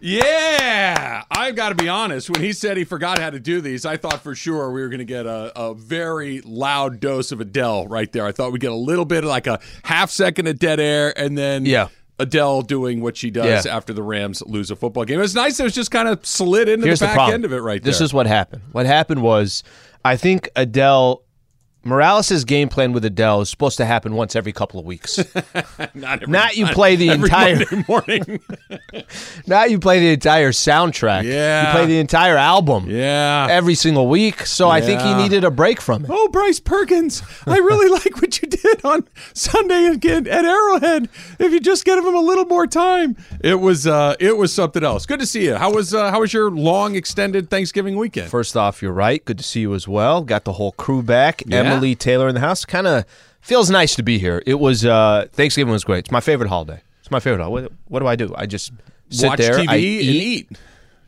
Yeah, I've got to be honest. When he said he forgot how to do these, I thought for sure we were going to get a, a very loud dose of Adele right there. I thought we'd get a little bit like a half second of dead air, and then Yeah. Adele doing what she does Yeah. after the Rams lose a football game. It was nice. It was just kind of slid into Here's the the, back problem. end of it right there. This is what happened. What happened was, I think Adele. Morales' game plan with Adele is supposed to happen once every couple of weeks. not, every, Not you play the every entire morning. Not you play the entire soundtrack. Yeah. You play the entire album yeah. every single week. So I think he needed a break from it. Oh, Bryce Perkins, I really like what you did on Sunday again at Arrowhead. If you just give him a little more time, it was uh, it was something else. Good to see you. How was uh, how was your long extended Thanksgiving weekend? First off, you're right. Good to see you as well. Got the whole crew back. Yeah. Emily Taylor in the house. Kind of feels nice to be here. It was uh, Thanksgiving was great. It's my favorite holiday. It's my favorite. holiday. What, what do I do? I just sit Watch there. TV I and eat, eat.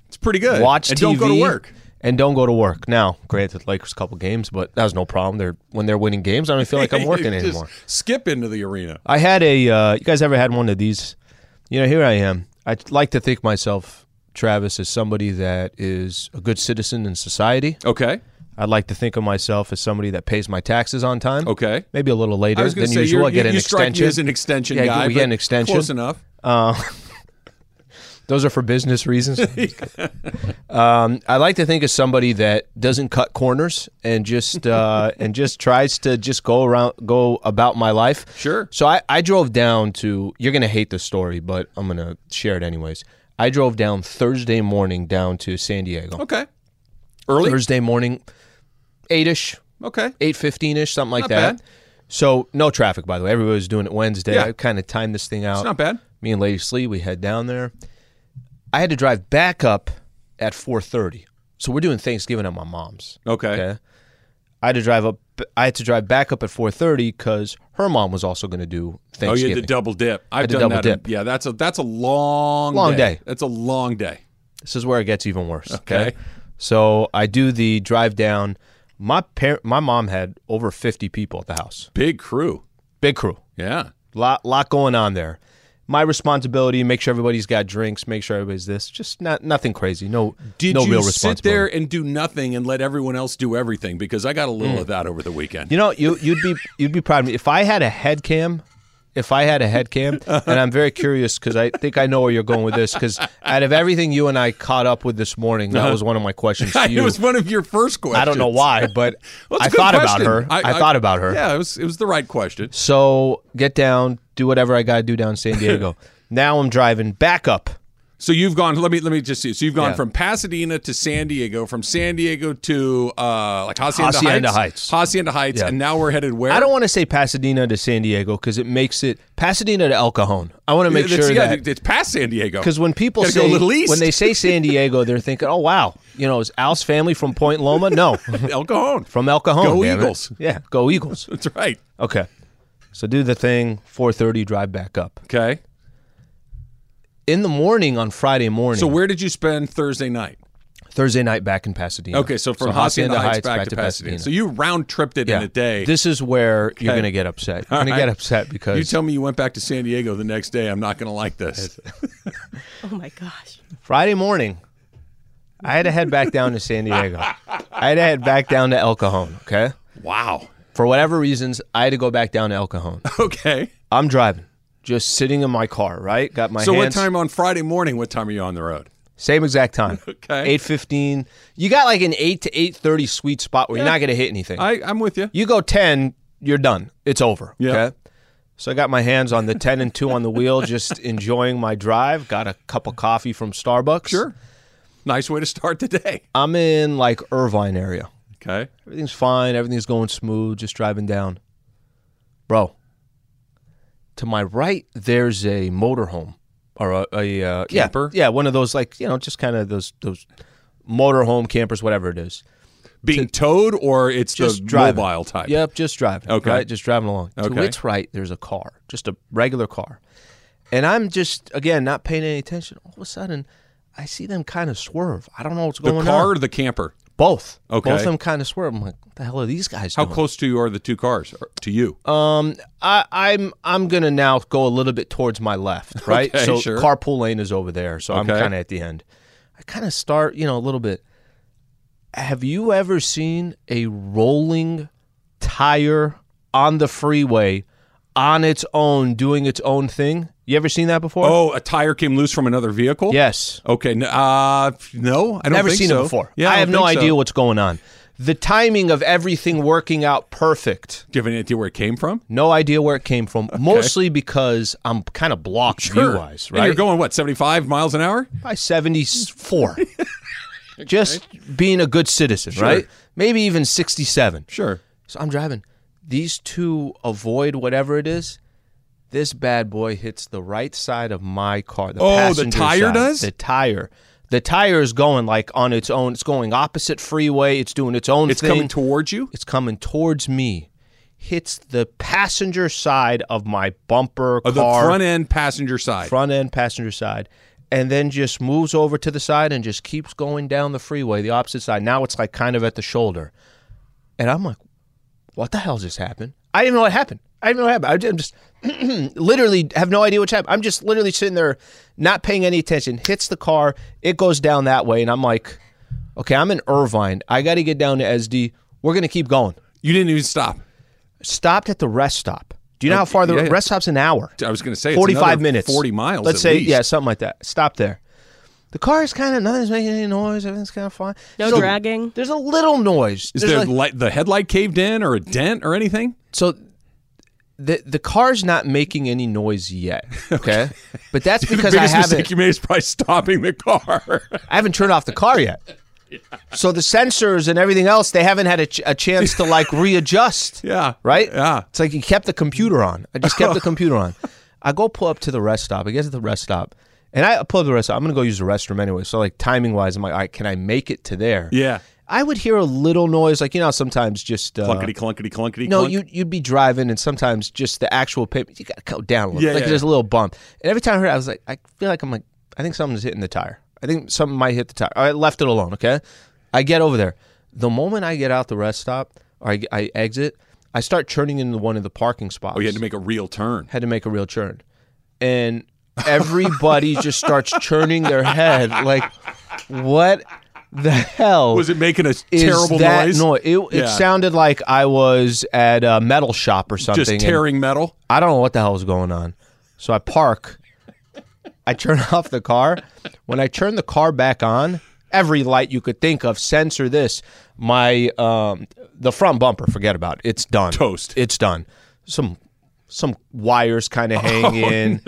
It's pretty good. watch TV. and TV, don't go to work. and don't go to work. Now, granted, Lakers a couple games, but that was no problem. They're when they're winning games. I don't feel like I'm working anymore. Skip into the arena. I had a. Uh, you guys ever had one of these? You know, here I am. I like to think myself, Travis, as somebody that is a good citizen in society. Okay. I'd like to think of myself as somebody that pays my taxes on time. Okay. Maybe a little later than say usual. I get you, an you me extension. as an extension Yeah, guy. we get an extension. Close enough. Those are for business reasons. um, I like to think of somebody that doesn't cut corners and just uh, and just tries to just go around, go about my life. Sure. So I, I drove down to. You're gonna hate this story, but I'm gonna share it anyways. I drove down Thursday morning down to San Diego. Okay. Early. Thursday morning, eight ish, Okay. eight fifteen ish, something like Not that. bad. So no traffic, by the way. Everybody was doing it Wednesday. Yeah. I kind of timed this thing out. It's not bad. Me and Lady Sli, we head down there. I had to drive back up at four thirty. So we're doing Thanksgiving at my mom's. Okay. I had to drive up. I had to drive back up at four thirty because her mom was also going to do Thanksgiving. Oh, you had to double dip. I've done double that. in- dip. yeah, that's a that's a long Long day. That's a long day. This is where it gets even worse. Okay. Okay. So I do the drive down. My parent, my mom had over fifty people at the house. Big crew. Big crew. Yeah. lot lot going on there. My responsibility: make sure everybody's got drinks, make sure everybody's this. Just not nothing crazy. No, Did no you real sit there and do nothing and let everyone else do everything? Because I got a little of that over the weekend. Mm. You know, you you'd be you'd be proud of me if I had a head cam. If I had a head cam, and I'm very curious because I think I know where you're going with this. Because out of everything you and I caught up with this morning, that was one of my questions to you. it was one of your first questions. I don't know why, but Well, I thought question. about her. I, thought about her. Yeah, it was it was the right question. So get down, do whatever I got to do down in San Diego. now I'm driving back up. So you've gone. Let me let me just see. So you've gone Yeah. from Pasadena to San Diego, from San Diego to uh like Hacienda, Hacienda Heights, Heights. Hacienda Heights, Yeah. and now we're headed where? I don't want to say Pasadena to San Diego because it makes it Pasadena to El Cajon. I want to make It's- sure yeah, that it's past San Diego. because when people say go a east. when they say San Diego, they're thinking, "Oh wow, you know, is Al's family from Point Loma?" No, El Cajon. from El Cajon. Go damn it. Eagles. Yeah, go Eagles. That's right. Okay, so do the thing. Four thirty, drive back up Okay. In the morning on Friday morning. So where did you spend Thursday night? Thursday night back in Pasadena. Okay, so from Hacienda, Heights, back, to, Pasadena. Pasadena. So you round tripped it yeah, in a day. This is where you're going to get upset. You're All going to get upset because you tell me you went back to San Diego the next day. I'm not going to like this. Oh my gosh. Friday morning, I had to head back down to San Diego. I had to head back down to El Cajon. Okay, wow. for whatever reasons, I had to go back down to El Cajon. Okay. I'm driving, just sitting in my car. Right, got my So what time on Friday morning? What time are you on the road? Same exact time. Okay. Eight fifteen. You got like an eight to eight thirty sweet spot where you're not going to hit anything. I, I'm with you. You go 10, you're done. It's over. Yeah. Okay. So I got my hands on the 10 and 2 on the wheel, just enjoying my drive. Got a cup of coffee from Starbucks. Sure. Nice way to start the day. I'm in like Irvine area. Okay. Everything's fine. Everything's going smooth. Just driving down. Bro, to my right, there's a motorhome or a, a uh, Camper? Yeah, one of those like you know, just kind of those those motorhome campers, whatever it is. Being towed or it's Just the driving. mobile type? Yep, just driving. Okay. right? just driving along. To its right, there's a car, just a regular car, and I'm just again not paying any attention. All of a sudden, I see them kind of swerve. I don't know what's The going on. The car or the camper? Both. Okay. Both of them kind of swerve. I'm like, what the hell are these guys How doing? close to you are the two cars to you? Um, I, I'm I'm gonna now go a little bit towards my left, right? Okay, so sure. carpool lane is over there, so I'm kind of at the end. I kind of start, you know, a little bit. Have you ever seen a rolling tire on the freeway on its own, doing its own thing? You ever seen that before? oh, a tire came loose from another vehicle. yes. Okay. n- Uh, no, I don't Never seen so. it before. Yeah, I, don't have no so. idea what's going on. The timing of everything working out perfect. Do you have any idea where it came from? No idea where it came from. Mostly because I'm kind of blocked view wise, And right? you're going what, 75 miles an hour? by 74. Just being a good citizen, right? Maybe even 67. Sure. So I'm driving. These two avoid whatever it is. This bad boy hits the right side of my car. The Oh, the tire side. does? The tire. The tire is going like on its own. It's going opposite freeway. It's doing its own It's thing. coming towards you? it's coming towards me. Hits the passenger side of my bumper the car front end passenger side. front end passenger side and then just moves over to the side and just keeps going down the freeway the opposite side now it's like kind of at the shoulder and i'm like what the hell just happened i didn't know what happened i didn't know what happened i'm just literally have no idea what's happened i'm just literally sitting there not paying any attention hits the car it goes down that way and i'm like okay i'm in irvine i got to get down to sd we're going to keep going You didn't even stop. stopped at the rest stop do you know how far the yeah, yeah. rest stop's an hour I was going to say 45 another minutes. 40 miles. Let's at say, least. yeah, something like that. Stop there. The car is kind of, nothing's making any noise. Everything's kind of fine. No So dragging. There's a little noise. Is There's the like- light, the headlight caved in or a dent or anything? so the the car's not making any noise yet. Okay. But that's because the I haven't, mistake you made is probably stopping the car. I haven't turned off the car yet. So the sensors and everything else, they haven't had a, ch- a chance to like readjust. yeah. Right? Yeah. It's like you kept the computer on. I just kept the computer on. I go pull up to the rest stop. I get to the rest stop. And I pull up to the rest stop. I'm going to go use the restroom anyway. So, like, timing wise, I'm like, all right, can I make it to there? Yeah. I would hear a little noise. Like, you know, sometimes just. Uh, Clunkety, clunkety, clunkety, no, clunk. you, you'd be driving, and sometimes just the actual pavement, you got to go down a little. Yeah, like, yeah, there's yeah. a little bump. And every time I heard it, I was like, I feel like I'm like, I think something's hitting the tire. I think something might hit the tire. I left it alone, okay? I get over there. The moment I get out the rest stop, or I, I exit, I start turning into one of the parking spots Oh, you had to make a real turn. had to make a real churn. And everybody just starts churning their head like, what the hell Was it making a terrible noise? noise? It, it sounded like I was at a metal shop or something. Just tearing metal? I don't know what the hell was going on. So I park. I turn off the car. When I turn the car back on, every light you could think of, sensor this, my um, the front bumper, forget about it. It's done. Toast. It's done. Some some wires kind of Oh, hanging.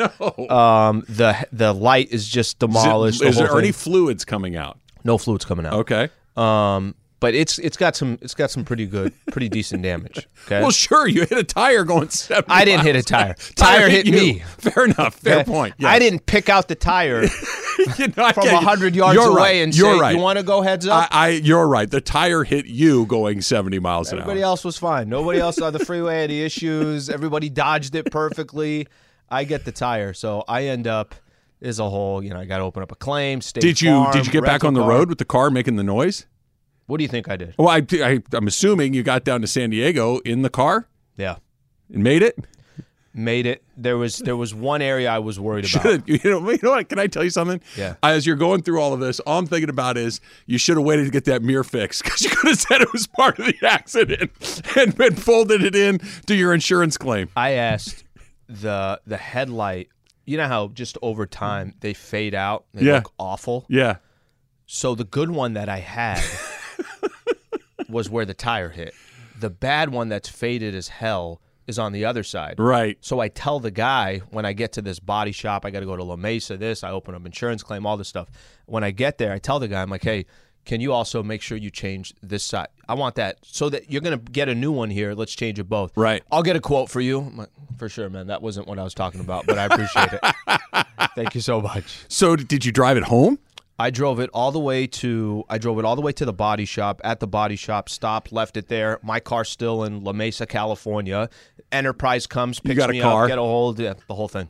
Um, the the light is just Is, it- demolished. the is there any fluids coming out? No fluids coming out? Okay. Um, but it's it's got some it's got some pretty good, pretty decent damage. Okay. Well, sure, you hit a tire going 70 I didn't hit a miles. tire. Tire hit you. me. Fair enough. Fair Okay? point. I didn't pick out the tire You know, from hundred yards You're away right. and You're say, right. "You want to go heads up?" I, I, you're right. The tire hit you going 70 miles an hour. Everybody else was fine. Nobody else on the freeway had any issues. Everybody dodged it perfectly. I get the tire, so I end up as a whole. You know, I got to open up a claim. State Did you Farm, did you get back on the car. road with the car making the noise? What do you think I did? Well, I, I, I'm assuming you got down to San Diego in the car Yeah, and made it. made it. There was there was one area I was worried about. Should you know? You know what? Can I tell you something? Yeah. As you're going through all of this, all I'm thinking about is you should have waited to get that mirror fixed because you could have said it was part of the accident and been folded it in to your insurance claim. I asked the the headlight. You know how just over time they fade out. They Yeah. look awful. Yeah. So the good one that I had was where the tire hit. The bad one that's faded as hell is on the other side. Right. So I tell the guy when I get to this body shop, I got to go to La Mesa. This I open up insurance claim, all this stuff. When I get there, I tell the guy, I'm like, hey, can you also make sure you change this side? I want that so that you're gonna get a new one here. Let's change it both. Right. I'll get a quote for you. Like, for sure, man. That wasn't what I was talking about, but I appreciate it. Thank you so much. So did you drive it home? I drove it all the way to I drove it all the way to the body shop. At the body shop, stopped, left it there. My car's still in La Mesa, California. Enterprise comes, picks got a me car? up, get a hold, yeah, the whole thing.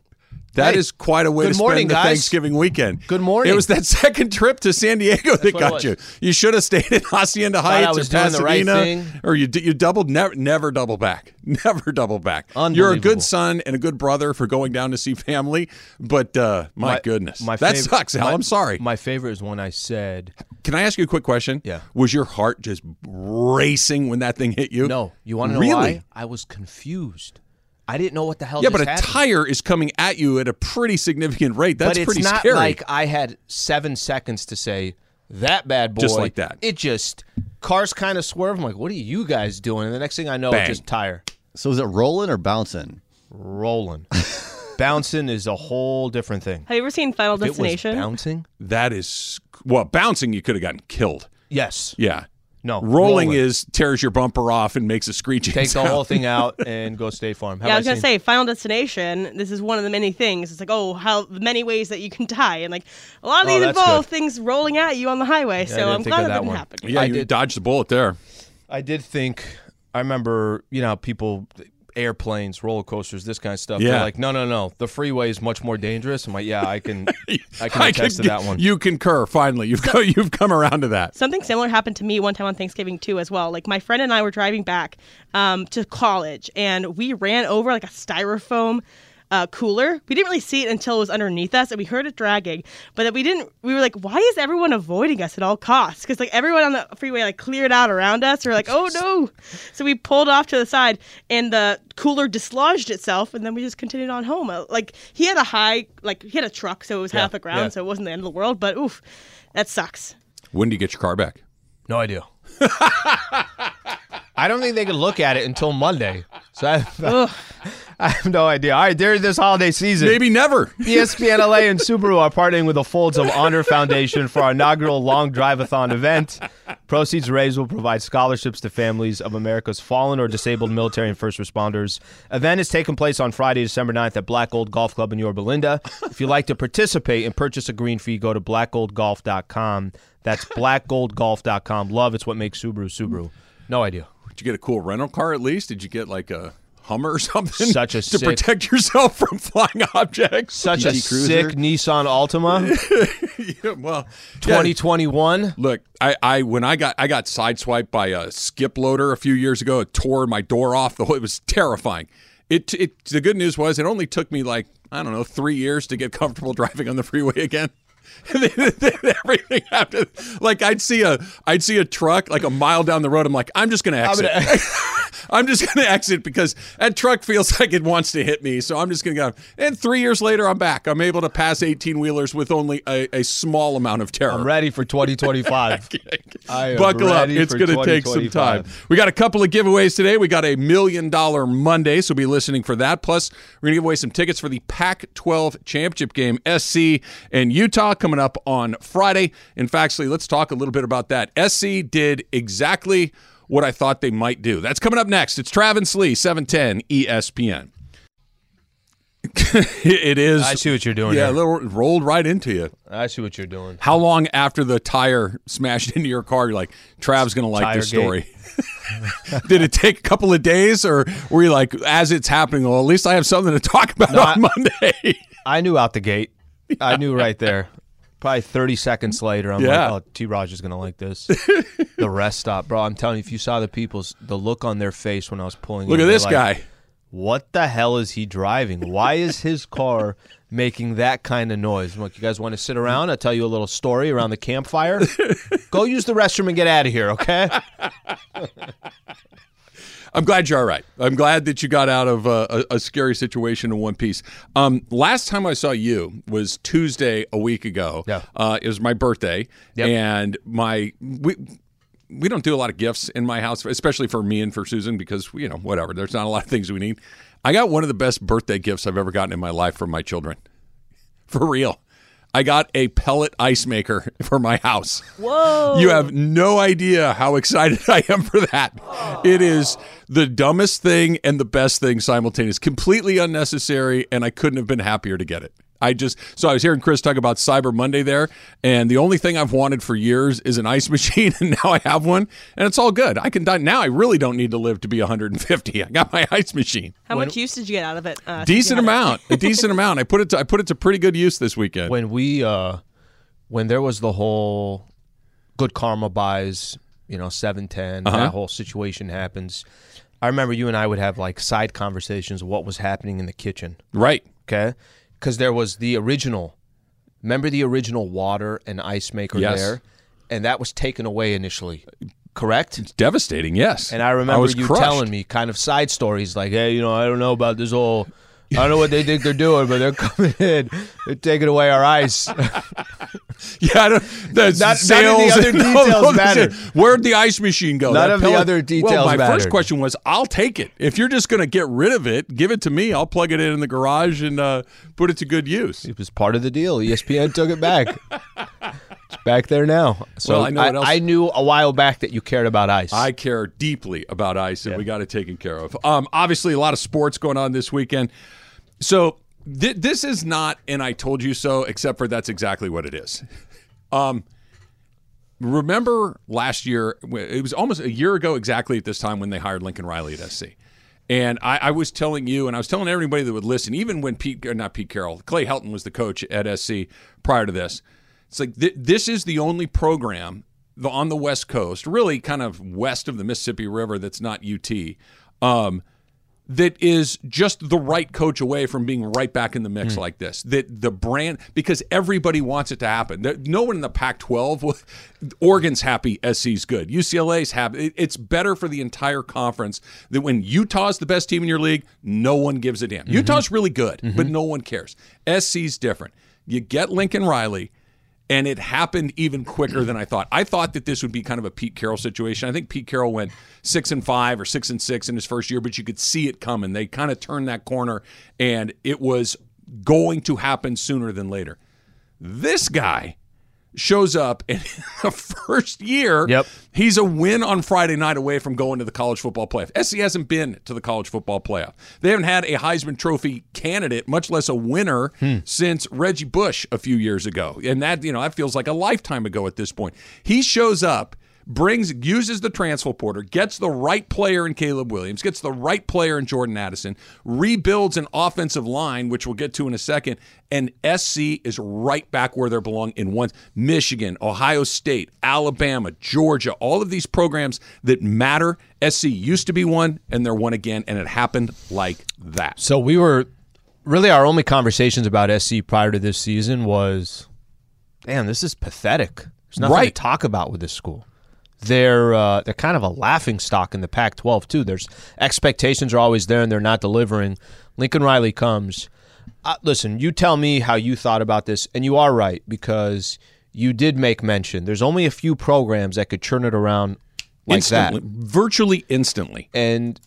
That Hey, is quite a way good to morning, spend the guys. Thanksgiving weekend. Good morning. It was that second trip to San Diego that got you. You should have stayed in Hacienda Heights I was or doing the right thing. or you you doubled. Never, never double back. Never double back. You're a good son and a good brother for going down to see family, but uh, my, goodness, that favorite- sucks. Al, my- I'm sorry. My favorite is when I said, Can I ask you a quick question? Yeah. Was your heart just racing when that thing hit you? "No, you want to know really? why?" I was confused. I didn't know what the hell. Yeah, just but a happened. tire is coming at you at a pretty significant rate. That's but it's pretty not scary. like I had seven seconds to say that bad boy. Just like that. It just cars kind of swerve. I'm like, what are you guys doing? And the next thing I know, Bang. it's just tire So is it rolling or bouncing? rolling. Bouncing is a whole different thing. Have you ever seen Final If it was Destination? bouncing, that is well, bouncing you could have gotten killed. yes. Yeah. No, Rolling, rolling. is tears your bumper off and makes a screeching Take the whole thing out and go State Farm. Have yeah, I was gonna seen- say Final Destination. This is one of the many things. It's like, oh, how many ways that you can die, and like a lot of Oh, these that's involve good. things rolling at you on the highway. so I'm glad of that, that didn't one. happen. Yeah, I you did- dodged the bullet there. I did think. I remember, you know, people, airplanes, roller coasters, this kind of stuff. Yeah. They're like, no, no, no. The freeway is much more dangerous. I'm like, yeah, I can, I can I attest could- to that one. You concur. Finally, you've come, you've come around to that. Something similar happened to me one time on Thanksgiving too, as well. Like my friend and I were driving back um, to college, and we ran over like a styrofoam uh, cooler. We didn't really see it until it was underneath us, and we heard it dragging. But we didn't. We were like, "Why is everyone avoiding us at all costs?" Because like everyone on the freeway like cleared out around us. We are like, "Oh no!" So we pulled off to the side, and the cooler dislodged itself, and then we just continued on home. Uh, Like he had a high, like he had a truck, so it was half the ground, yeah. so it wasn't the end of the world. But oof, that sucks. When do you get your car back? No idea. I don't think they could look at it until Monday. So I, I have no idea. All right, during this holiday season, Maybe never. ESPN LA and Subaru are partnering with the Folds of Honor Foundation for our inaugural Long Drive-a-thon event. Proceeds raised will provide scholarships to families of America's fallen or disabled military and first responders. Event is taking place on Friday, December 9th at Black Gold Golf Club in Yorba Linda. If you'd like to participate and purchase a green fee, go to blackgoldgolf.com. That's blackgoldgolf.com. Love, it's what makes Subaru Subaru. No idea. Did you get a cool rental car at least? Did you get like a Hummer or something? Such a to sick- protect yourself from flying objects. Such a Cruiser? sick Nissan Altima Yeah, well, yeah, 2021. Look, I, I when I got I got sideswiped by a skip loader a few years ago. It tore my door off. The whole, it was terrifying. It, it the good news was it only took me like I don't know three years to get comfortable driving on the freeway again. And then, then everything after, like I'd see a I'd see a truck like a mile down the road. I'm like, I'm just gonna exit. I'm just gonna exit because that truck feels like it wants to hit me. So I'm just gonna go. And three years later, I'm back. I'm able to pass 18 wheelers with only a, a small amount of terror. I'm ready for 2025. I Buckle up. It's going to take some time. We got a couple of giveaways today. We got a million dollar Monday, so be listening for that. Plus, we're going to give away some tickets for the Pac 12 championship game, SC and Utah, coming up on Friday. In fact, let's talk a little bit about that. SC did exactly what I thought they might do. That's coming up next. It's Travis Lee, E 710 ESPN. it is. I see what you're doing Yeah, little, rolled right into you. I see what you're doing. How long after the tire smashed into your car, you're like, Trav's going to like this Tire story? Did it take a couple of days, or were you like, as it's happening, well, at least I have something to talk about I- on Monday? I knew out the gate. I knew right there. Probably 30 seconds later, I'm Yeah. like, oh, T. Raj is going to like this. the rest stop. Bro, I'm telling you, if you saw the people's, the look on their face when I was pulling Look in, at this like, guy. What the hell is he driving? Why is his car making that kind of noise? I'm like, you guys want to sit around? I'll tell you a little story around the campfire. Go use the restroom and get out of here, okay? I'm glad you're all right. I'm glad that you got out of uh, a, a scary situation in one piece. Um, last time I saw you was Tuesday a week ago. Yeah. Uh, it was my birthday, Yep. and my we we don't do a lot of gifts in my house, especially for me and for Susan, because you know whatever. There's not a lot of things we need. I got one of the best birthday gifts I've ever gotten in my life from my children. For real. I got a pellet ice maker for my house. Whoa! You have no idea how excited I am for that. It is the dumbest thing and the best thing simultaneous, completely unnecessary, and I couldn't have been happier to get it. I just so I was hearing Chris talk about Cyber Monday there, and the only thing I've wanted for years is an ice machine, and now I have one, and it's all good. I can die now. I really don't need to live to be 150. I got my ice machine. How much use did you get out of it? Uh, Decent you had it? amount, a decent amount. I put it to I put it to pretty good use this weekend. when we uh when there was the whole good karma buys you know 710 Uh-huh. that whole situation happens i remember you and i would have like side conversations of what was happening in the kitchen right. okay because there was the original remember the original water and ice maker Yes. there and that was taken away initially correct It's Devastating, yes. and i remember was you crushed. telling me kind of side stories like hey you know i don't know about this whole I don't know what they think they're doing, but they're coming in. They're taking away our ice. Yeah, I don't, the Not- none of the sales other details matter. Where'd the ice machine go? None That of the pellet- other Well, details my first question was, I'll take it. If you're just going to get rid of it, give it to me. I'll plug it in in the garage and uh, put it to good use. It was part of the deal. ESPN took it back. it's back there now. So Well, I know else- I knew a while back that you cared about ice. I care deeply about ice, and we got it taken care of. Um, obviously, a lot of sports going on this weekend. So th- this is not, and I told you so, except for that's exactly what it is. Um, remember last year? It was almost a year ago exactly at this time when they hired Lincoln Riley at SC. And I, I was telling you, and I was telling everybody that would listen, even when Pete, or not Pete Carroll, Clay Helton was the coach at SC prior to this. It's like th- this is the only program the, on the West Coast, really kind of west of the Mississippi River, that's not UT, um, that is just the right coach away from being right back in the mix hmm. like this. That the brand, because everybody wants it to happen. No one in the Pac 12, Oregon's happy, SC's good. UCLA's happy. It- It's better for the entire conference that when Utah's the best team in your league, no one gives a damn. Mm-hmm. Utah's really good, but mm-hmm. no one cares. SC's different. You get Lincoln Riley and it happened even quicker than I thought. I thought that this would be kind of a Pete Carroll situation. I think Pete Carroll went six and five or six and six in his first year, but you could see it coming. They kind of turned that corner, and it was going to happen sooner than later. This guy shows up in the first year. Yep. He's a win on Friday night away from going to the college football playoff. SC hasn't been to the college football playoff. They haven't had a Heisman Trophy candidate, much less a winner, hmm. since Reggie Bush a few years ago. And that, you know, that feels like a lifetime ago at this point. He shows up brings uses the transfer portal, gets the right player in Caleb Williams, gets the right player in Jordan Addison, rebuilds an offensive line, which we'll get to in a second, and SC is right back where they belong in one Michigan, Ohio State, Alabama, Georgia, all of these programs that matter. SC used to be one, and they're one again, and it happened like that. so we were really our only conversations about SC prior to this season was, damn, this is pathetic. There's nothing Right. to talk about with this school. They're uh, they're kind of a laughing stock in the Pac-12 too. There's expectations are always there and they're not delivering. Lincoln Riley comes. Uh, listen, you tell me how you thought about this, and you are right because you did make mention. There's only a few programs that could turn it around like instantly, that. virtually instantly. and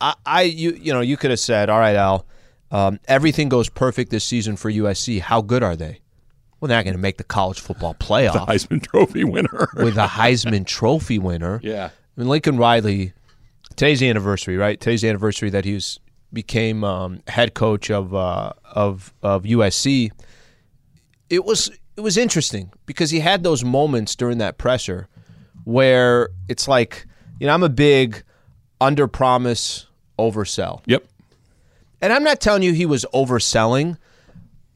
I, I you you know you could have said, all right, Al, um, everything goes perfect this season for USC. How good are they? Well, they're not going to make the college football playoff the Heisman Trophy winner. with a Heisman Trophy winner. yeah. I mean, Lincoln Riley. Today's the anniversary, right? Today's the anniversary that he was became um, head coach of uh, of of USC. It was it was interesting because he had those moments during that presser where it's like, you know, I'm a big under promise, oversell. Yep. And I'm not telling you he was overselling,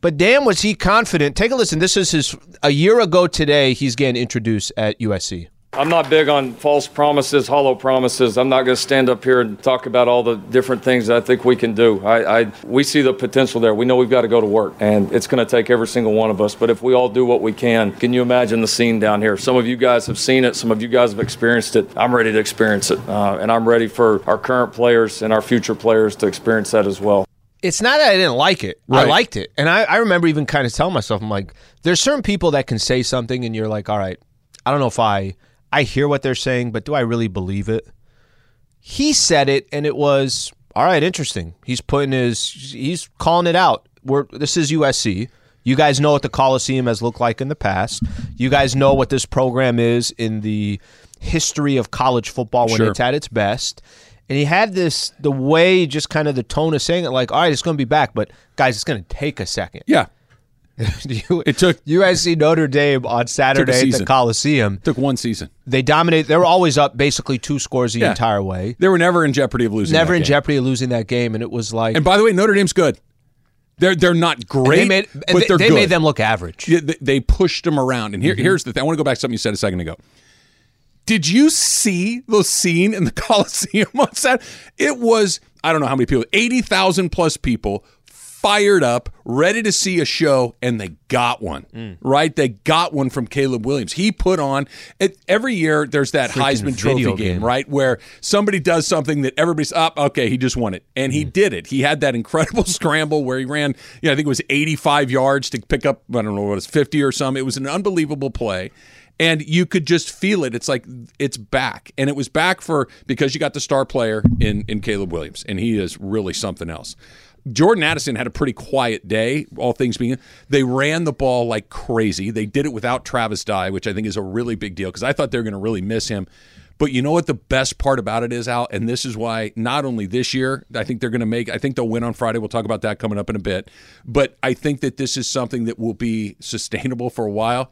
but damn was he confident. Take a listen. This is his a year ago today. He's getting introduced at USC. I'm not big on false promises, hollow promises. I'm not going to stand up here and talk about all the different things that I think we can do. I, I, we see the potential there. We know we've got to go to work, and it's going to take every single one of us. But if we all do what we can, can you imagine the scene down here? Some of you guys have seen it. Some of you guys have experienced it. I'm ready to experience it, uh, and I'm ready for our current players and our future players to experience that as well. It's not that I didn't like it. I liked it. And I, I remember even kind of telling myself, I'm like, there's certain people that can say something and you're like, all right, I don't know if I I hear what they're saying, but do I really believe it? He said it and it was all right, interesting. He's putting his he's calling it out. We're this is USC. You guys know what the Coliseum has looked like in the past. You guys know what this program is in the history of college football when Sure. it's at its best. And he had this the way, just kind of the tone of saying it, like, all right, it's going to be back, but guys, it's going to take a second. Yeah. You- It took- USC Notre Dame on Saturday at the. Coliseum. Took one season. They dominate. They were always up basically two scores the Yeah. entire way. They were never in jeopardy of losing. Never that in game. jeopardy of losing that game, and it was like And by the way, Notre Dame's good. They're they're not great, they made but they, they're they good. made them look average. Yeah, they, they pushed them around. And here, Mm-hmm. here's the thing. I want to go back to something you said a second ago. Did you see the scene in the Coliseum on Saturday? It was, I don't know how many people, 80,000 plus people fired up, ready to see a show, and they got one, Mm. right? They got one from Caleb Williams. He put on, it, every year there's that Heisman Trophy game, game. right? Where somebody does something that everybody's up, okay, he just won it. And Mm. he did it. He had that incredible scramble where he ran, you know, I think it was 85 yards to pick up, I don't know what it was, 50 or something. It was an unbelievable play. And you could just feel it. It's like it's back. And it was back for because you got the star player in in Caleb Williams, and he is really something else. Jordan Addison had a pretty quiet day, all things being. They ran the ball like crazy. They did it without Travis Dye, which I think is a really big deal because I thought they were going to really miss him. But you know what the best part about it is, Al, and this is why not only this year, I think they're going to make. I think they'll win on Friday. We'll talk about that coming up in a bit. But I think that this is something that will be sustainable for a while.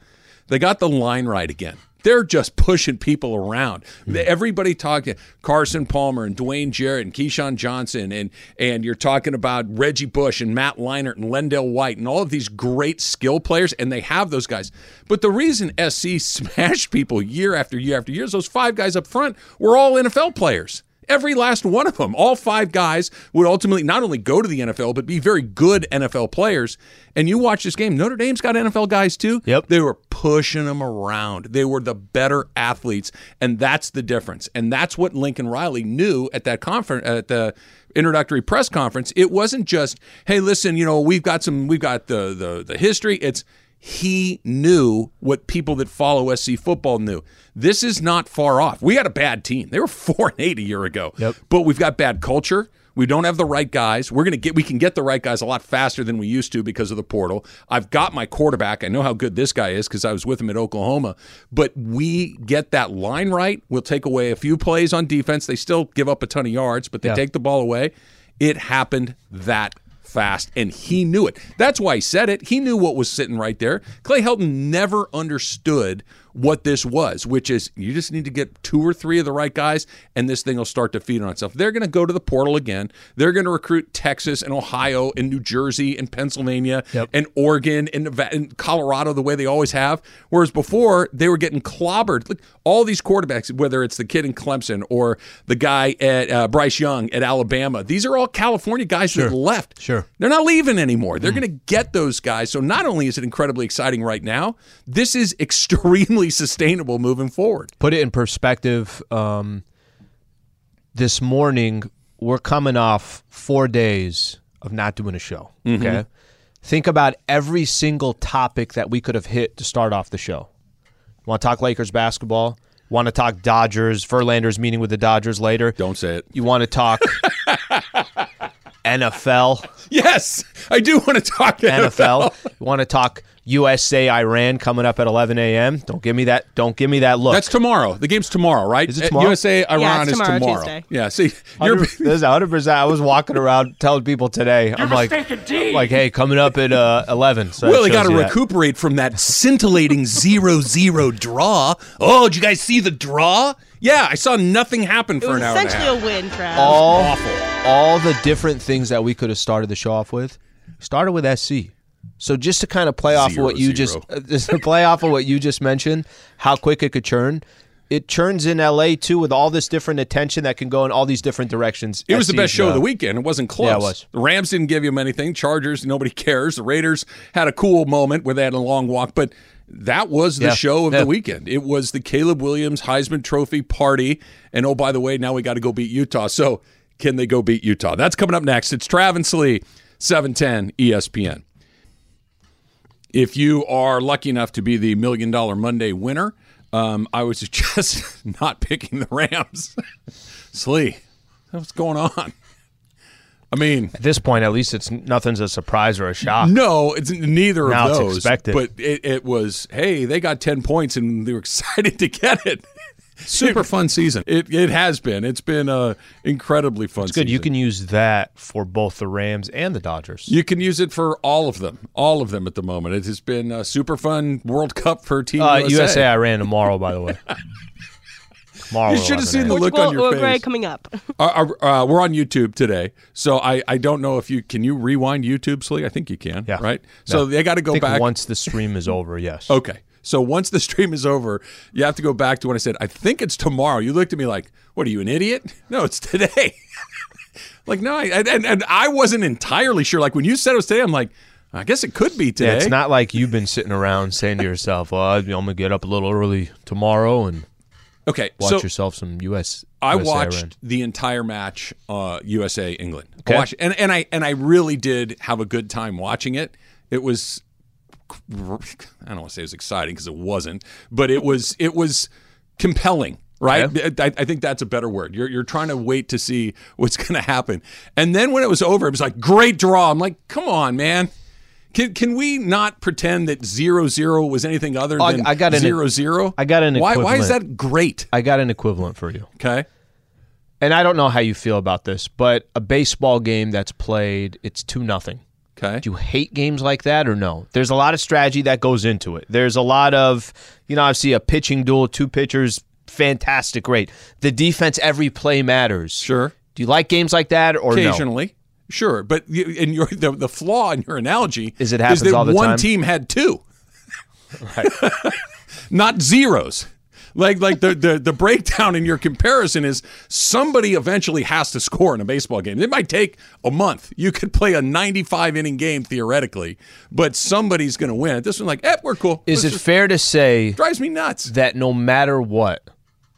They got the line right again. They're just pushing people around. Hmm. Everybody talking Carson Palmer and Dwayne Jarrett and Keyshawn Johnson and and you're talking about Reggie Bush and Matt Leinart and LenDale White and all of these great skill players, and they have those guys. But the reason SC smashed people year after year after year is those five guys up front were all NFL players. Every last one of them, all five guys would ultimately not only go to the NFL, but be very good NFL players. And you watch this game, Notre Dame's got NFL guys too. Yep. They were pushing them around. They were the better athletes, and that's the difference. And that's what Lincoln Riley knew at that conference at the introductory press conference. It wasn't just, "Hey, listen, you know, we've got some we've got the the the history." It's he knew what people that follow SC football knew. This is not far off. We had a bad team. They were 4 and 8 a year ago. Yep. But we've got bad culture. We don't have the right guys. We're to get we can get the right guys a lot faster than we used to because of the portal. I've got my quarterback. I know how good this guy is cuz I was with him at Oklahoma. But we get that line right. We'll take away a few plays on defense. They still give up a ton of yards, but they Yeah. take the ball away. It happened that fast, and he knew it. That's why he said it. He knew what was sitting right there. Clay Helton never understood what this was, which is you just need to get two or three of the right guys, and this thing will start to feed on itself. They're going to go to the portal again. They're going to recruit Texas and Ohio and New Jersey and Pennsylvania Yep. and Oregon and, Nevada, and Colorado the way they always have. Whereas before they were getting clobbered. Look, all these quarterbacks, whether it's the kid in Clemson or the guy at uh, Bryce Young at Alabama, these are all California guys that left. Sure. They're not leaving anymore. They're going to get those guys. So not only is it incredibly exciting right now, this is extremely sustainable moving forward. put it in perspective, um, this morning we're coming off four days of not doing a show. Mm-hmm. Okay, think about every single topic that we could have hit to start off the show. Want to talk Lakers basketball? Want to talk Dodgers? Verlander's meeting with the Dodgers later. Don't say it. You want to talk NFL? Yes, I do want to talk NFL. You want to talk USA Iran coming up at 11 a.m. Don't give me that. Don't give me that look. That's tomorrow. The game's tomorrow, right? Is it Uh, tomorrow? USA Iran it's is tomorrow, tomorrow. Yeah. See, you're 100, this is 100%. I was walking around telling people today. I'm like, like, hey, coming up at uh, 11. So that Well, they got to recuperate from that scintillating zero-zero draw. Oh, did you guys see the draw? Yeah, I saw nothing happen for an hour and a essentially a win, Trav. all, awful. All the different things that we could have started the show off with. Started with SC. So just to kind of play off of what you Zero, just uh, just to play off of what you just mentioned, how quick it could churn. It churns in LA too with all this different attention that can go in all these different directions. It was the best show of uh, the weekend. It wasn't close. Yeah, it was. The Rams didn't give him anything. Chargers, nobody cares. The Raiders had a cool moment where they had a long walk, but that was the Yeah. show of Yeah. the weekend. It was the Caleb Williams Heisman Trophy party. And oh, by the way, now we got to go beat Utah. So can they go beat Utah? That's coming up next. It's Travis Lee, 710 ESPN. If you are lucky enough to be the Million Dollar Monday winner, um, I would suggest not picking the Rams. Sli, what's going on? I mean, At this point, at least it's nothing's a surprise or a shock. no, it's neither Now of it's those. expected. But it, it was, hey, they got 10 points and they were excited to get it. Super fun season. It it has been. It's been a incredibly fun. It's good. You can use that for both the Rams and the Dodgers. You can use it for all of them, all of them at the moment. It has been a super fun World Cup for Team uh, USA. USA Iran tomorrow, by the way. Tomorrow. You should have have seen the look Portugal, on your Uruguay face. coming up. Uh, uh, uh, we're on YouTube today, so I, I don't know if you can you rewind YouTube, Sli. I think you can. Yeah. Right. So Yeah. they got to I go think back. once the stream is over. Yes. Okay. So once the stream is over, you have to go back to when I said, I think it's tomorrow. You looked at me like, what are you, an idiot? No, it's today. like, no, I, and, and I wasn't entirely sure. Like when you said it was today, I'm like, I guess it could be today. Yeah, it's not like you've been sitting around saying to yourself, "Well, I'm gonna get up a little early tomorrow and Okay. watch so yourself some US." I USA watched Iran." the entire match, uh, USA England. Okay. I watched, and, and I and I really did have a good time watching it. It was I don't want to say it was exciting because it wasn't, but it was it was compelling. Right, I, I think that's a better word. You're you're trying to wait to see what's going to happen, and then when it was over, it was like great draw. I'm like, come on, man. Can, can we not pretend that zero zero was anything other I- than I got an- zero zero? I got an why why is equivalent. that great? I got an equivalent for you. Okay, And I don't know how you feel about this, but a baseball game that's played, it's 2 nothing. Okay. Do you hate games like that or no? There's a lot of strategy that goes into it. There's a lot of, you know, I see a pitching duel, two pitchers, fantastic, great. The defense, every play matters. Sure. Do you like games like that or no? occasionally. Sure, but you, in your the, the flaw in your analogy Is it happens that all the one time? team had two, right? not zeros. Like like the, the the breakdown in your comparison is somebody eventually has to score in a baseball game. It might take a month. You could play a 95 inning game theoretically, but somebody's going to win. This one, like, eh, we're cool. Is Let's it fair to say drives me nuts? that no matter what,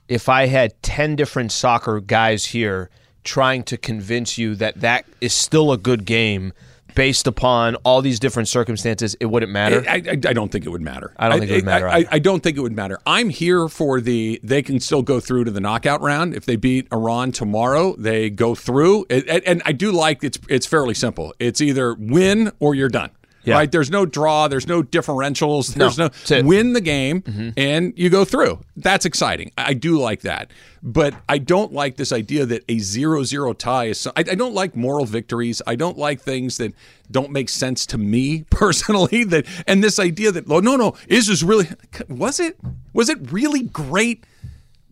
if I had 10 different soccer guys here trying to convince you that that is still a good game based upon all these different circumstances, it wouldn't matter? I, I, I don't think it would matter. I don't think it would matter I, I, don't think it would matter. I'm here for the. They can still go through to the knockout round if they beat Iran tomorrow. They go through, and, and- and I do like it's. It's fairly simple. It's either win or you're done. Yeah. Right? There's no draw. There's no differentials. There's no, it. win the game mm-hmm. and you go through. That's exciting. I do like that. But I don't like this idea that a zero-zero tie is. so- I, I don't like moral victories. I don't like things that don't make sense to me personally. That and this idea that oh no no is this really was it was it really great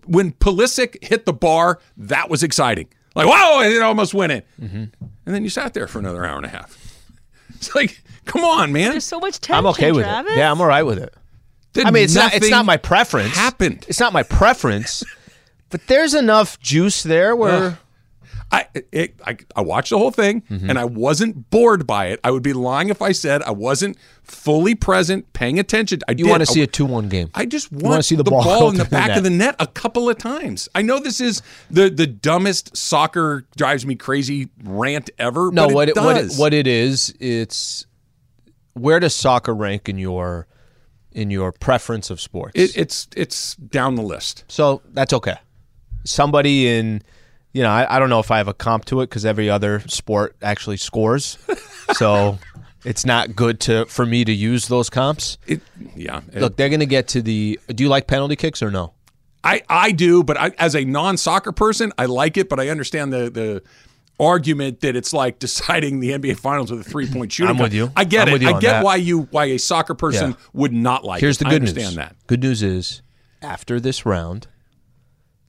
when Pulisic hit the bar? That was exciting. Like wow, and it almost went in. Mm-hmm. And then you sat there for another hour and a half. It's like, come on, man. There's so much tension. I'm okay with Travis. it. Yeah, I'm all right with it. Did I mean, it's not it's not my preference. Happened. It's not my preference, but there's enough juice there where I, it, I I watched the whole thing Mm-hmm. and I wasn't bored by it. I would be lying if I said I wasn't fully present, paying attention. I you did. want to see I, a 2-1 game. I just want, wanna see the ball go in the through the back of the net a couple of times. I know this is the the dumbest soccer drives me crazy rant ever. No, but what it it, what it, what it is, it's where does soccer rank in your in your preference of sports? It, it's it's down the list. so that's okay. Somebody in, you know, I, I don't know if I have a comp to it because every other sport actually scores, so it's not good to for me to use those comps. It, yeah, it- Look, they're going to get to the. Do you like penalty kicks or no? I, I do, but I, as a non soccer person, I like it, but I understand the the argument that it's like deciding the NBA finals with a three point shooting. I'm with you. I get I'm it. I get that. why you why a soccer person Yeah. would not like Here's it. the I good understand news. that. Good news is, after this round,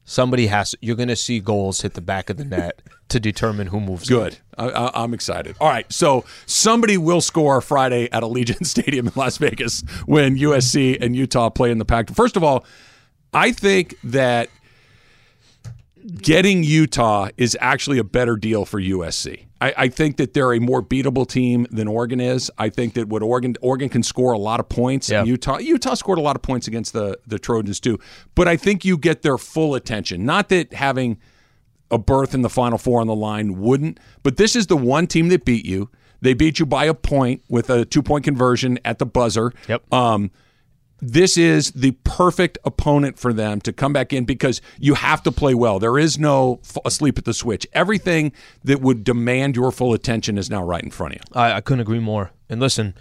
somebody has. You're going to see goals hit the back of the net to determine who moves. Good. I, I, I'm excited. All right. So somebody will score Friday at Allegiant Stadium in Las Vegas when USC and Utah play in the Pac. First of all, I think that getting Utah is actually a better deal for USC. I, I think that they're a more beatable team than Oregon is. I think that what Oregon Oregon can score a lot of points. Yeah. Utah Utah scored a lot of points against the the Trojans too. But I think you get their full attention. Not that having a berth in the Final Four on the line wouldn't, but this is the one team that beat you. They beat you by a point with a two point conversion at the buzzer. Yep. Um, this is the perfect opponent for them to come back in because you have to play well. There is no f- asleep at the switch. Everything that would demand your full attention is now right in front of you. I, I couldn't agree more. And listen,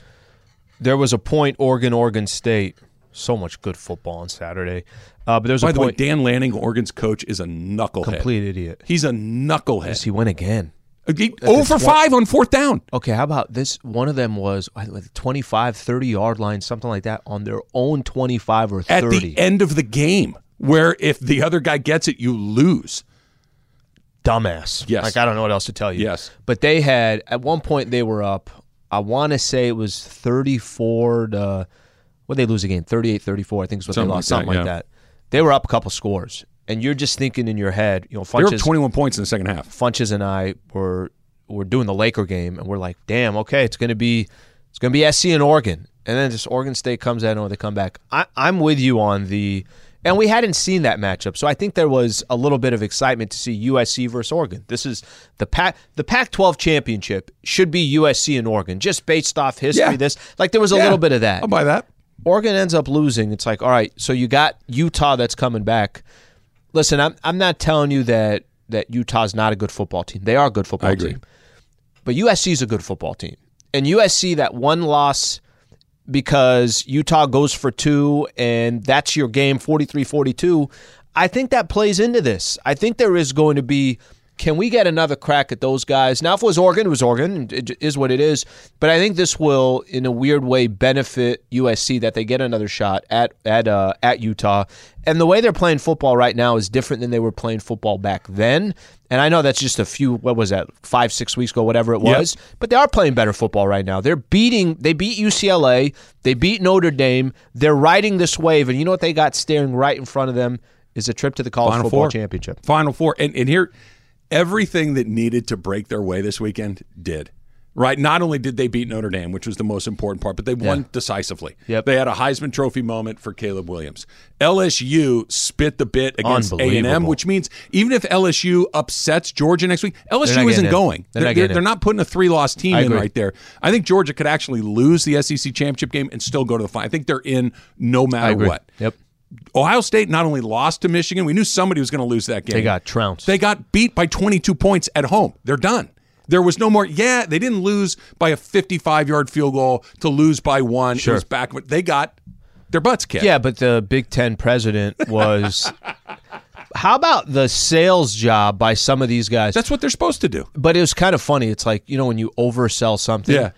there was a point Oregon, Oregon State so much good football on Saturday. Uh, but there's By a the way. Dan Lanning, Oregon's coach, is a knucklehead. complete idiot. He's a knucklehead. Does he went again? He- oh for tw- five on fourth down. Okay, how about this? One of them was uh, like 25, 30 yard line, something like that, on their own 25 or 30. At 30. the end of the game, where if the other guy gets it, you lose. Dumbass. Yes. Like, I don't know what else to tell you. Yes. But they had, at one point, they were up, I want to say it was 34 to, what they lose again? 38 34, I think is what Something they like lost. that, something like yeah. that. They were up a couple scores. And you're just thinking in your head, you know, They were 21 points in the second half. Funches and I were were doing the Laker game, and we're like, damn, okay, it's gonna be it's gonna be SC and Oregon, and then just Oregon State comes out and they come back. I, I'm with you on the, and we hadn't seen that matchup, so I think there was a little bit of excitement to see USC versus Oregon. This is the Pac the Pac-12 championship should be USC and Oregon, just based off history. Yeah. This like there was a Yeah, little bit of that. I'll buy that. Oregon ends up losing. It's like, all right, so you got Utah that's coming back. Listen, I'm I'm not telling you that that Utah's not a good football team. They are a good football I agree. team. But USC is a good football team. And USC that one loss because Utah goes for two and that's your game 43-42, I think that plays into this. I think there is going to be can we get another crack at those guys? Now, if it was Oregon, it was Oregon. It is what it is. But I think this will, in a weird way, benefit USC that they get another shot at at uh, at Utah. And the way they're playing football right now is different than they were playing football back then. And I know that's just a few. What was that? Five, six weeks ago, whatever it Yep. was. But they are playing better football right now. They're beating. They beat UCLA. They beat Notre Dame. They're riding this wave. And you know what they got staring right in front of them is a trip to the college Final football Four. championship. Final four. And, and here, everything that needed to break their way this weekend did. Right? Not only did they beat Notre Dame, which was the most important part, but they won Yeah. decisively. Yep. They had a Heisman Trophy moment for Caleb Williams. LSU spit the bit against A&M, which means even if LSU upsets Georgia next week, LSU isn't in. going. They're They're, not they're, not putting a three-loss team I in agree. right there. I think Georgia could actually lose the SEC championship game and still go to the final. I think they're in no matter what. Yep. Ohio State not only lost to Michigan, we knew somebody was going to lose that game. They got trounced. They got beat by 22 points at home. They're done. There was no more. Yeah, they didn't lose by a 55 yard field goal to lose by one. Sure. It was back. They got their butts kicked. Yeah, but the Big Ten president was. How about the sales job by some of these guys? That's what they're supposed to do. but it was kind of funny. It's like you know when you oversell something. Yeah.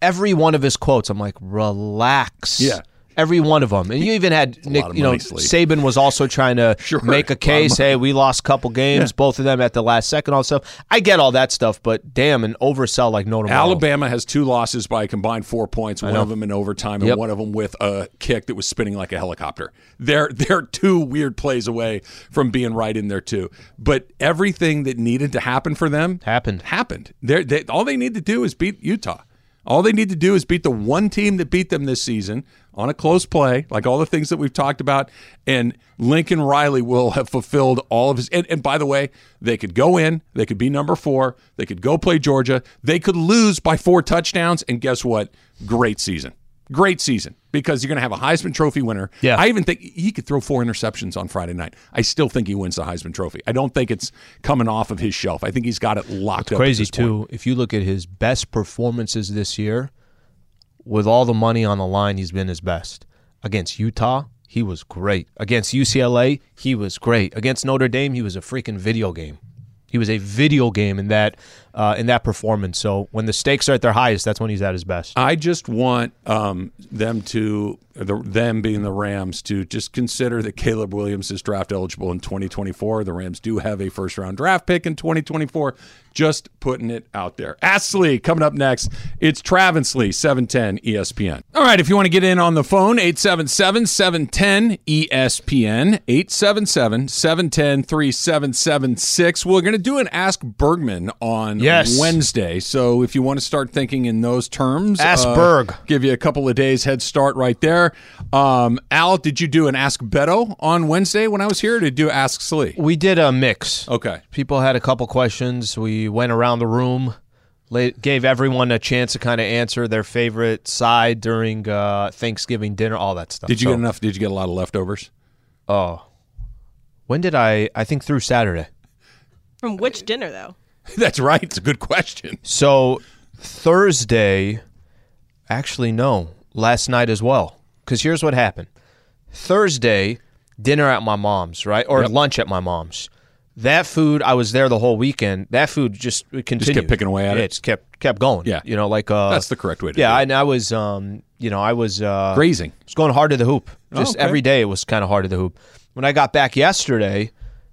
Every one of his quotes, I'm like, relax. Yeah. Every one of them, and you even had Nick. You know, money, Sli. Saban was also trying to Sure. make A lot a case. Hey, we lost a couple games, both of them at the last second. All that stuff. I get all that stuff, but damn, an oversell like no tomorrow. Alabama has two losses by a combined four points. One of them in overtime, and Yep. one of them with a kick that was spinning like a helicopter. They're they're two weird plays away from being right in there too. But everything that needed to happen for them Happened. Happened. They're, they all they need to do is beat Utah. All they need to do is beat the one team that beat them this season on a close play, like all the things that we've talked about, and Lincoln Riley will have fulfilled all of his. And, and by the way, they could go in, they could be number four, they could go play Georgia, they could lose by four touchdowns, and guess what? Great season. Great season because you're going to have a Heisman Trophy winner. Yeah. I even think he could throw four interceptions on Friday night. I still think he wins the Heisman Trophy. I don't think it's coming off of his shelf. I think he's got it locked up. at crazy this point. too. If you look at his best performances this year, with all the money on the line, he's been his best. Against Utah, he was great. Against UCLA, he was great. Against Notre Dame, he was a freaking video game. He was a video game in that uh, in that performance. So when the stakes are at their highest, that's when he's at his best. I just want um, them to, the, them being the Rams, to just consider that Caleb Williams is draft eligible in 2024. The Rams do have a first round draft pick in 2024. Just putting it out there. Ask Sli coming up next. It's Travis Sli, 710 ESPN. All right, if you want to get in on the phone, 877 710 ESPN, 877 710 3776. We're going to do an Ask Bergman on Yes. Wednesday. So if you want to start thinking in those terms, Ask uh, Berg. give you a couple of days head start right there. Um, Al, did you do an Ask Beto on Wednesday when I was here? Or did you Ask Sli? We did a mix. Okay. People had a couple questions. We went around the room, gave everyone a chance to kind of answer their favorite side during uh, Thanksgiving dinner, all that stuff. Did you So- get enough? Did you get a lot of leftovers? Oh. When did I? I think through Saturday. From which dinner though? That's right. It's a good question. So Thursday, actually, no, last night as well. Because here's what happened. Thursday, dinner at my mom's, right? Or Yep. lunch at my mom's. That food, I was there the whole weekend. That food just it continued. picking away at it? It's kept kept going. Yeah. you know, like uh, That's the correct way to yeah. do it. And I was, um, you know, I was uh, Grazing. I was going hard to the hoop. Just Oh, okay. every day, it was kind of hard to the hoop. When I got back yesterday,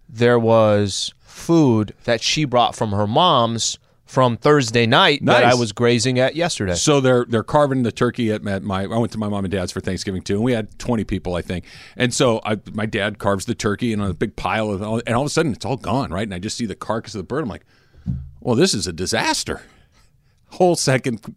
there was food that she brought from her mom's from Thursday night that I was grazing at yesterday. So they're they're carving the turkey at my, my I went to my mom and dad's for Thanksgiving too, and we had twenty people I think. And so I, my dad carves the turkey in a big pile of, and all of a sudden it's all gone, right? And I just see the carcass of the bird. I'm like, well, this is a disaster. Whole second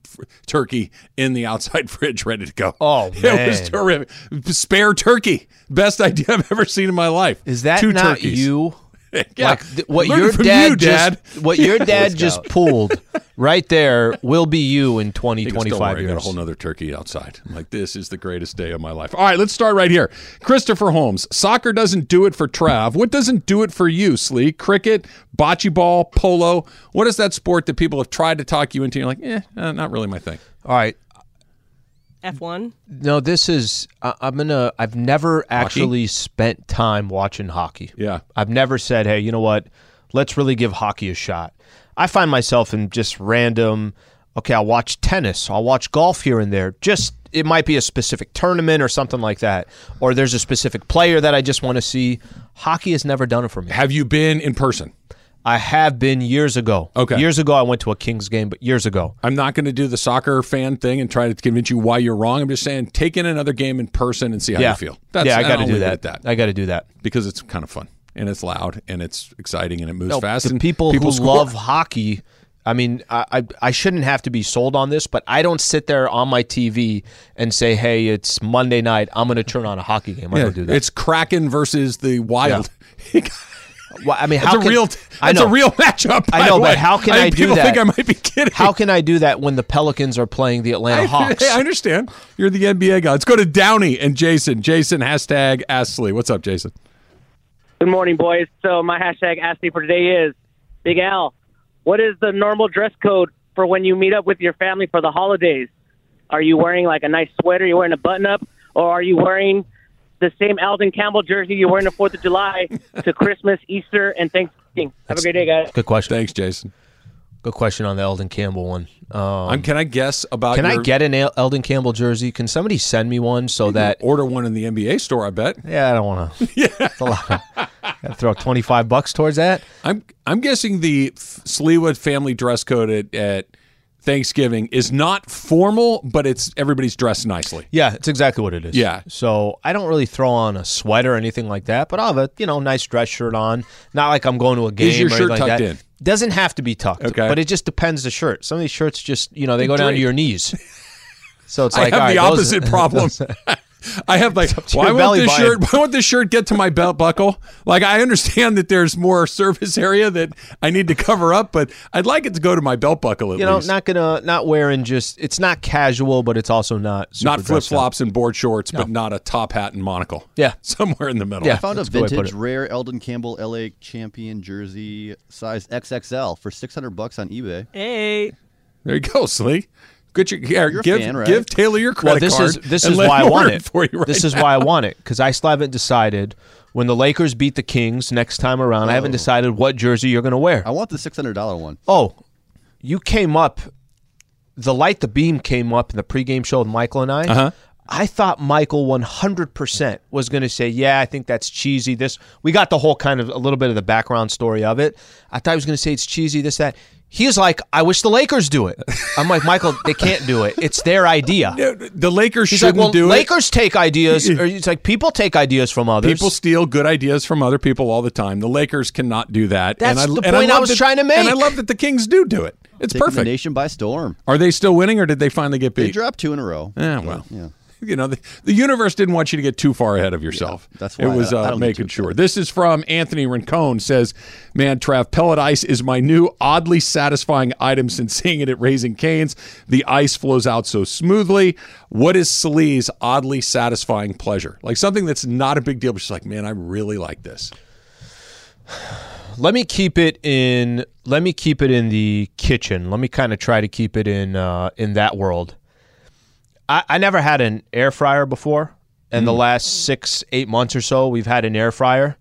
turkey in the outside fridge, ready to go. Oh, it was terrific. Spare turkey, best idea I've ever seen in my life. Is that Two not turkeys. you? Yeah. Like th- what your dad, you, Dad. just what your dad just pulled right there will be you in 20 He 25 worry, I got a whole nother turkey outside. I'm like, this is the greatest day of my life. All right, let's start right here. Christopher Holmes. Soccer doesn't do it for Trav. What doesn't do it for you, Sleek? Cricket, bocce ball, polo. What is that sport that people have tried to talk you into? You're like, eh, uh, not really my thing. All right. F1. No, this is I, I'm gonna. I've never actually spent time watching hockey. Yeah. I've never said, hey, you know what? Let's really give hockey a shot. I find myself in just random. Okay, I'll watch tennis. I'll watch golf here and there. Just it might be a specific tournament or something like that, or there's a specific player that I just want to see. Hockey has never done it for me. Have you been in person? I have been years ago. Okay. Years ago, I went to a Kings game, but years ago. I'm not going to do the soccer fan thing and try to convince you why you're wrong. I'm just saying, take in another game in person and see how yeah. you feel. yeah, I got to do that. at that I got to do that. because it's kind of fun and it's loud and it's exciting and it moves No, fast. the and people, who score. love hockey. I mean, I, I I shouldn't have to be sold on this, but I don't sit there on my TV and say, "Hey, it's Monday night. I'm going to turn on a hockey game." I Yeah, don't do that. It's Kraken versus the Wild. Well, I mean, That's how a can, real. I That's a real matchup. I know, the but how can I think do people that? Think I might be kidding. How can I do that when the Pelicans are playing the Atlanta I, Hawks? Hey, I understand. You're the NBA guy. Let's go to Downey and Jason. Jason hashtag Ask Sli. What's up, Jason? Good morning, boys. So my hashtag ask me for today is Big Al. What is the normal dress code for when you meet up with your family for the holidays? Are you wearing like a nice sweater? You wearing a button up, or are you wearing the same Elden Campbell jersey you wear on the Fourth of July to Christmas, Easter, and Thanksgiving? Have a great day, guys. Good question. Thanks, Jason. Good question on the Elden Campbell one. Um, Um, can I guess about? can I get an El- Elden Campbell jersey? Can somebody send me one so that? order one in the NBA store? I bet. Yeah, I don't want to. yeah, it's a lot. Gotta throw twenty five bucks towards that. I'm I'm guessing the F- Sleewood family dress code at, at Thanksgiving is not formal, but it's everybody's dressed nicely. Yeah, it's exactly what it is. Yeah. So I don't really throw on a sweater or anything like that, but I'll have a you know nice dress shirt on. Not like I'm going to a game. Is your or shirt like tucked that. in? Doesn't have to be tucked. Okay. But it just depends the shirt. Some of these shirts just you know they go down to your knees. So it's like I have all the right, those- opposite problem. I have like, to why your won't this button. shirt? Why won't this shirt get to my belt buckle? Like, I understand that there's more surface area that I need to cover up, but I'd like it to go to my belt buckle at you know, least. not gonna not wearing just it's not casual, but it's also not super Not flip flops and board shorts, but not a top hat and monocle. Yeah. somewhere in the middle. Yeah. I found a That's the way I put vintage rare Elden Campbell LA champion jersey size XXL for 600 bucks on eBay. Hey. there you go, Sli. Get your yeah, You're give fan, right? give Taylor your Well, this card. is this and is let why I want it. for you right this is now. why I want it because I still haven't decided when the Lakers beat the Kings next time around. I haven't Oh. decided what jersey you're going to wear. I want the $600 one. Oh, you came up. The light, the beam came up in the pregame show with Michael and I. Uh-huh. I thought Michael 100% was going to say, "Yeah, I think that's cheesy." This we got the whole kind of a little bit of the background story of it. I thought he was going to say it's cheesy. This that. He's like, "I wish the Lakers do it." I'm like, Michael, they can't do it. It's their idea. The Lakers He's shouldn't well, do it. Lakers take ideas. Or it's like people take ideas from others. People steal good ideas from other people all the time. The Lakers cannot do that. That's and I, the and point I love was that- trying to make. And I love that the Kings do do it. It's Taking the perfect. nation by storm. Are they still winning, or did they finally get beat? They dropped two in a row. Yeah, well, yeah. You know, the, the universe didn't want you to get too far ahead of yourself. that's why it was I- I uh, making sure. This is from Anthony Rincon. Says, "Man, Trav, pellet ice is my new oddly satisfying item since seeing it at Raising Cane's. The ice flows out so smoothly. What is Sli's oddly satisfying pleasure? Like something that's not a big deal, but she's like, man, I really like this. let me keep it in let me keep it in the kitchen let me kind of try to keep it in uh, in that world I, I never had an air fryer before and the mm. last six, eight months or so, we've had an air fryer.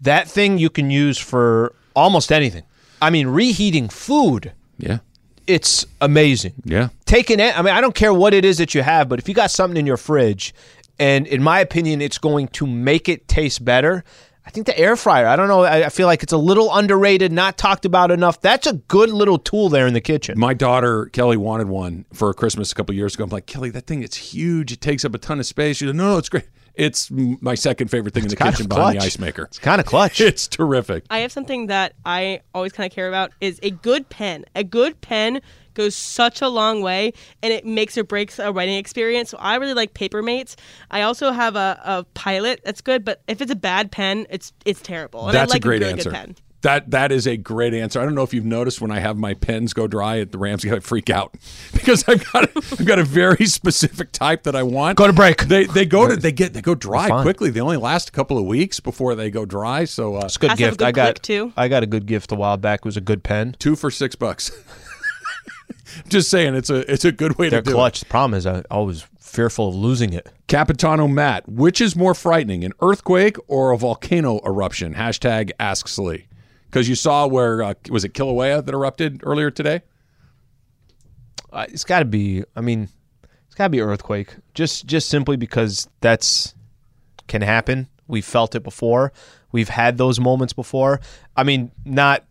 That thing you can use for almost anything. I mean, reheating food, Yeah. it's amazing. Yeah. Taking it, I mean, I don't care what it is that you have, but if you got something in your fridge, and in my opinion, it's going to make it taste better. I think the air fryer. I don't know. I I feel like it's a little underrated, not talked about enough. That's a good little tool there in the kitchen. My daughter Kelly wanted one for Christmas a couple years ago. I'm like, Kelly, that thing it's huge. It takes up a ton of space. She said, No, no, it's great. It's my second favorite thing in the kitchen behind the ice maker. It's kind of clutch. It's terrific. I have something that I always kind of care about is a good pen. A good pen goes such a long way and it makes or breaks a writing experience. So I really like Papermates. I also have a, a Pilot that's good, but if it's a bad pen, it's it's terrible. And That's I like a great really answer. Good pen. That that is a great answer. I don't know if you've noticed when I have my pens go dry at the Rams, I freak out because I've got I've got a very specific type that I want. Go to break. They they go to they get they go dry quickly. They only last a couple of weeks before they go dry. So uh, It's a good Has to a gift. good I got too. I got a good gift a while back. It was a good pen. two for six bucks. Just saying, it's a it's a good way They're to do clutch. The problem is I, I was fearful of losing it. it. Capitano Matt, which is more frightening, an earthquake or a volcano eruption? Hashtag Ask Sli. Because you saw where uh, was it Kilauea that erupted earlier today? Uh, it's got to be. I mean, it's got to be earthquake. Just just simply because that's can happen. We've felt it before. We've had those moments before. I mean, not.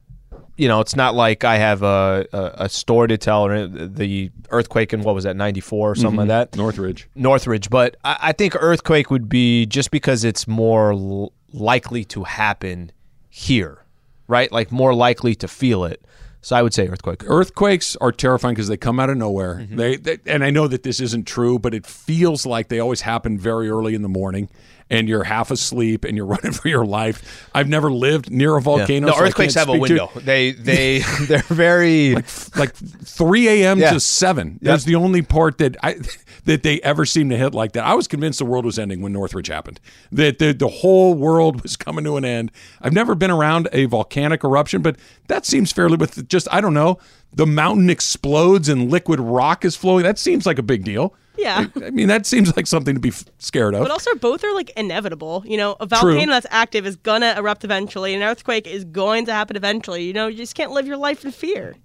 You know, it's not like I have a, a, a story to tell or the earthquake in what was that ninety four or something like that. Northridge. Northridge, but I, I think earthquake would be just because it's more l- likely to happen here, right? Like more likely to feel it. So I would say earthquake. Earthquakes are terrifying because they come out of nowhere. Mm-hmm. They, they and I know that this isn't true, but it feels like they always happen very early in the morning, and you're half asleep and you're running for your life. I've never lived near a volcano. No, so earthquakes have a to- window. They they they're very like 3 a.m. Yeah. to 7. That's the only part that I that they ever seem to hit like that. I was convinced the world was ending when Northridge happened. That the, the whole world was coming to an end. I've never been around a volcanic eruption, but that seems fairly with just I don't know. The mountain explodes and liquid rock is flowing. That seems like a big deal. Yeah. I mean, that seems like something to be scared of. But also, both are like inevitable. You know, a volcano that's active is gonna erupt eventually, an earthquake is going to happen eventually. You know, you just can't live your life in fear.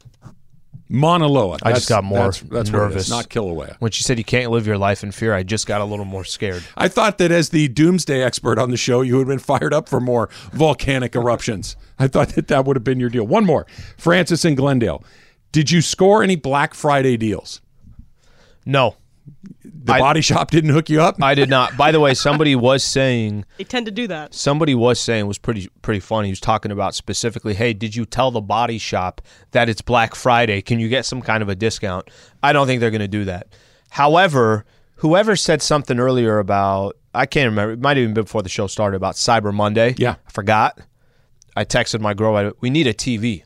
Mauna Loa. I just got more That's, that's what it nervous. is, not Kilauea. when she said you can't live your life in fear. I just got a little more scared. I thought that as the doomsday expert on the show, you would have been fired up for more volcanic eruptions. I thought that that would have been your deal. One more. Francis in Glendale. Did you score any Black Friday deals? No, The I- body shop didn't hook you up? I did not. By the way, somebody was saying They tend to do that. somebody was saying was pretty pretty funny. He was talking about specifically, hey, did you tell the body shop that it's Black Friday? Can you get some kind of a discount? I don't think they're going to do that. However, whoever said something earlier about I can't remember. It might have even been before the show started about Cyber Monday. Yeah. I forgot. I texted my girl. I- We need a TV.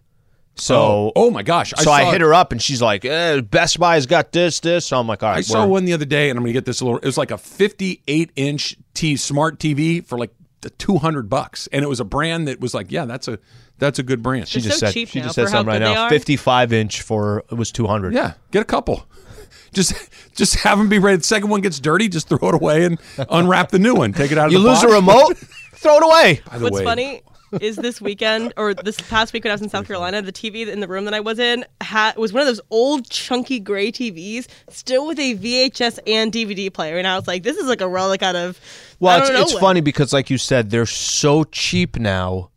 So. oh, oh my gosh. So I, saw- hit her up and she's like, eh, Best Buy's got this, this. So I'm like, all right. I saw we're- one the other day, and I'm going to get this a little. It was like a 58 inch T smart TV for like 200 bucks, and it was a brand that was like, yeah, that's a that's a good brand. She They're just so said cheap she now just said something right now. 55 inch for it was 200. Yeah, get a couple. Just just have them be ready. The second one gets dirty, just throw it away and unwrap the new one. Take it out of You the lose box. a remote, throw it away. By the What's way, funny is this weekend or this past week when I was in South Carolina, the TV in the room that I was in had was one of those old chunky gray TVs, still with a VHS and DVD player, and I was like, this is like a relic out of. I Well, it's, it's funny because, like you said, they're so cheap now.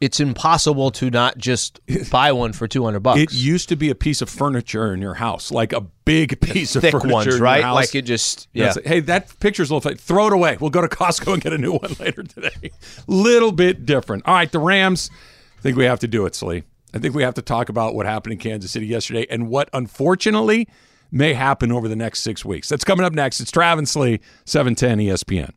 It's impossible to not just buy one for 200 bucks. It used to be a piece of furniture in your house, like a big piece of Thick furniture ones, right? Like it just, Yeah. like, hey, that picture's a little. Throw it away. We'll go to Costco and get a new one later today. Little bit different. All right, the Rams. I think we have to do it, Sli. I think we have to talk about what happened in Kansas City yesterday and what, unfortunately, may happen over the next six weeks. That's coming up next. It's Travis Sli, 710 ESPN.